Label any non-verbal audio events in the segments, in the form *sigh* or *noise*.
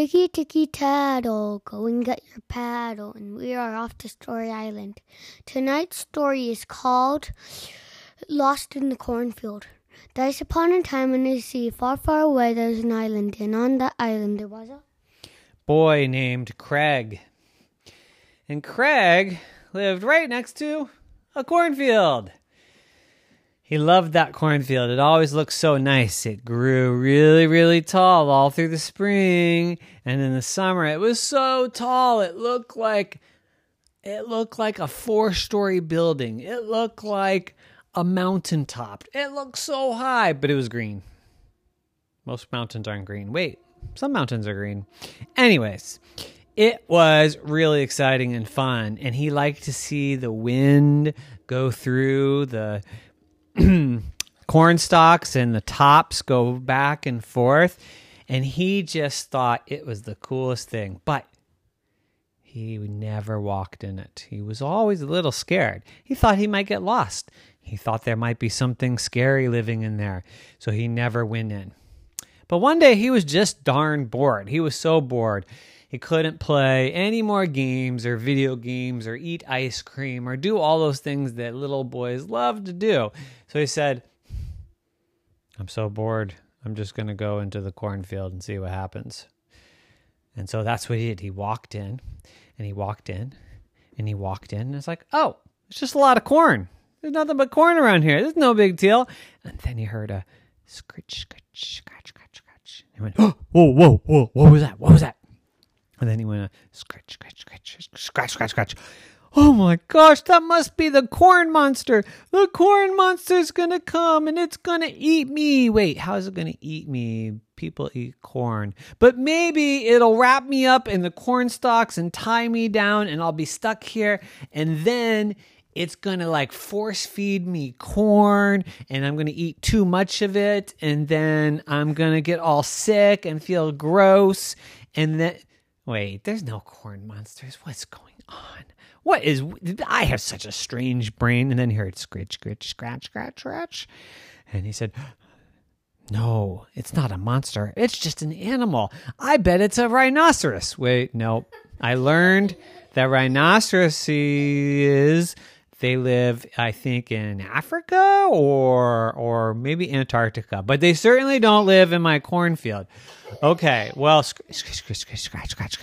Ticky ticky tattle, go and get your paddle, and we are off to Story Island. Tonight's story is called Lost in the Cornfield. Thrice upon a time in the sea, far, far away, there was an island, and on that island there was a boy named Craig. And Craig lived right next to a cornfield. He loved that cornfield. It always looked so nice. It grew really, really tall all through the spring, and in the summer it was so tall it looked like it looked like a four-story building. It looked like a mountaintop. It looked so high, but it was green. Most mountains aren't green. Wait, some mountains are green. Anyways, it was really exciting and fun, and he liked to see the wind go through the corn stalks and the tops go back and forth. And he just thought it was the coolest thing. But he never walked in it. He was always a little scared. He thought he might get lost. He thought there might be something scary living in there. So he never went in. But one day he was just darn bored. He was so bored. He couldn't play any more games or video games or eat ice cream or do all those things that little boys love to do. So he said, I'm so bored. I'm just going to go into the cornfield and see what happens. And so that's what he did. He walked in and he walked in and he walked in and it's like, oh, it's just a lot of corn. There's nothing but corn around here. There's no big deal. And then he heard a scritch, scratch, scratch, scratch, scratch. He went, oh, whoa, whoa, whoa, what was that? What was that? And then he went, a scratch, scratch, scratch, scratch, scratch, scratch. Oh my gosh, that must be the corn monster. The corn monster's gonna come and it's gonna eat me. Wait, how's it gonna eat me? People eat corn. But maybe it'll wrap me up in the corn stalks and tie me down and I'll be stuck here. And then it's gonna like force feed me corn and I'm gonna eat too much of it. And then I'm gonna get all sick and feel gross. And then, wait, there's no corn monsters. What's going on? What is? I have such a strange brain. And then he heard scritch, scritch, scratch, scratch, scratch. And he said, No, it's not a monster. It's just an animal. I bet it's a rhinoceros. Wait, no. I learned that rhinoceroses they live, I think, in Africa or or maybe Antarctica, but they certainly don't live in my cornfield. Okay, well, scratch, scratch, scratch, scratch, scratch.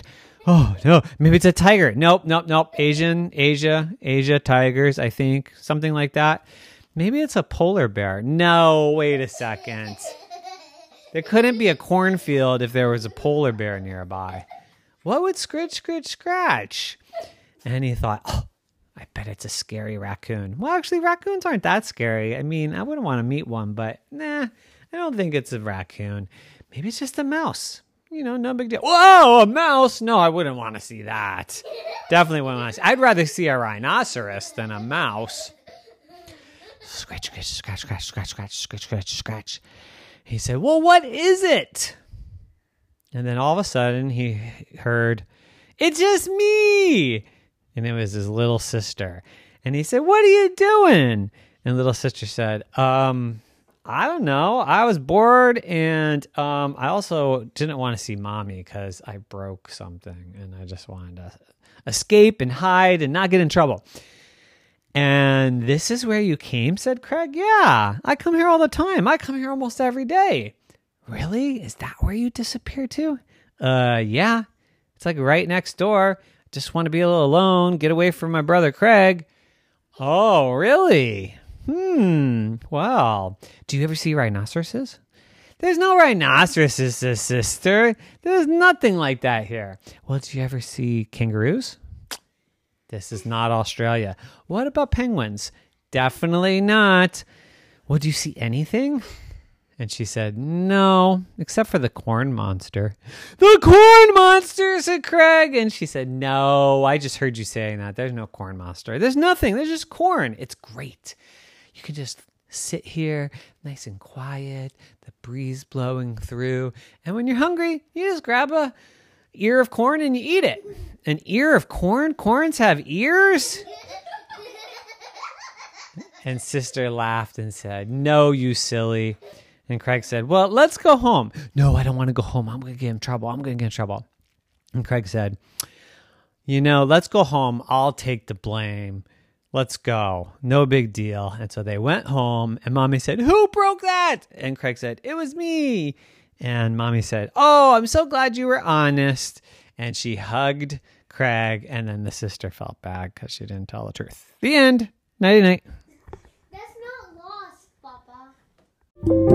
Oh no, maybe it's a tiger. Nope, nope, nope. Asian, Asia, Asia tigers. I think something like that. Maybe it's a polar bear. No, wait a second. There couldn't be a cornfield if there was a polar bear nearby. What would scratch, scratch, scratch? And he thought, oh, I bet it's a scary raccoon. Well, actually, raccoons aren't that scary. I mean, I wouldn't want to meet one, but nah, I don't think it's a raccoon. Maybe it's just a mouse you know, no big deal. Whoa, a mouse? No, I wouldn't want to see that. Definitely wouldn't want to see. I'd rather see a rhinoceros than a mouse. Scratch, scratch, scratch, scratch, scratch, scratch, scratch, scratch, scratch. He said, Well, what is it? And then all of a sudden he heard, It's just me. And it was his little sister. And he said, What are you doing? And little sister said, Um, I don't know. I was bored, and um, I also didn't want to see mommy because I broke something, and I just wanted to escape and hide and not get in trouble. And this is where you came, said Craig. Yeah, I come here all the time. I come here almost every day. Really? Is that where you disappear to? Uh, yeah. It's like right next door. Just want to be a little alone, get away from my brother Craig. Oh, really? Hmm. Well, do you ever see rhinoceroses? There's no rhinoceroses, sister. There's nothing like that here. Well, do you ever see kangaroos? This is not Australia. What about penguins? Definitely not. Well, do you see anything? And she said, No, except for the corn monster. The corn monster, said Craig. And she said, No, I just heard you saying that. There's no corn monster. There's nothing. There's just corn. It's great. You can just sit here nice and quiet, the breeze blowing through. And when you're hungry, you just grab a ear of corn and you eat it. An ear of corn? Corns have ears? *laughs* And sister laughed and said, No, you silly. And Craig said, Well, let's go home. No, I don't want to go home. I'm going to get in trouble. I'm going to get in trouble. And Craig said, You know, let's go home. I'll take the blame. Let's go. No big deal. And so they went home, and mommy said, Who broke that? And Craig said, It was me. And mommy said, Oh, I'm so glad you were honest. And she hugged Craig, and then the sister felt bad because she didn't tell the truth. The end. Nighty night. That's not lost, Papa.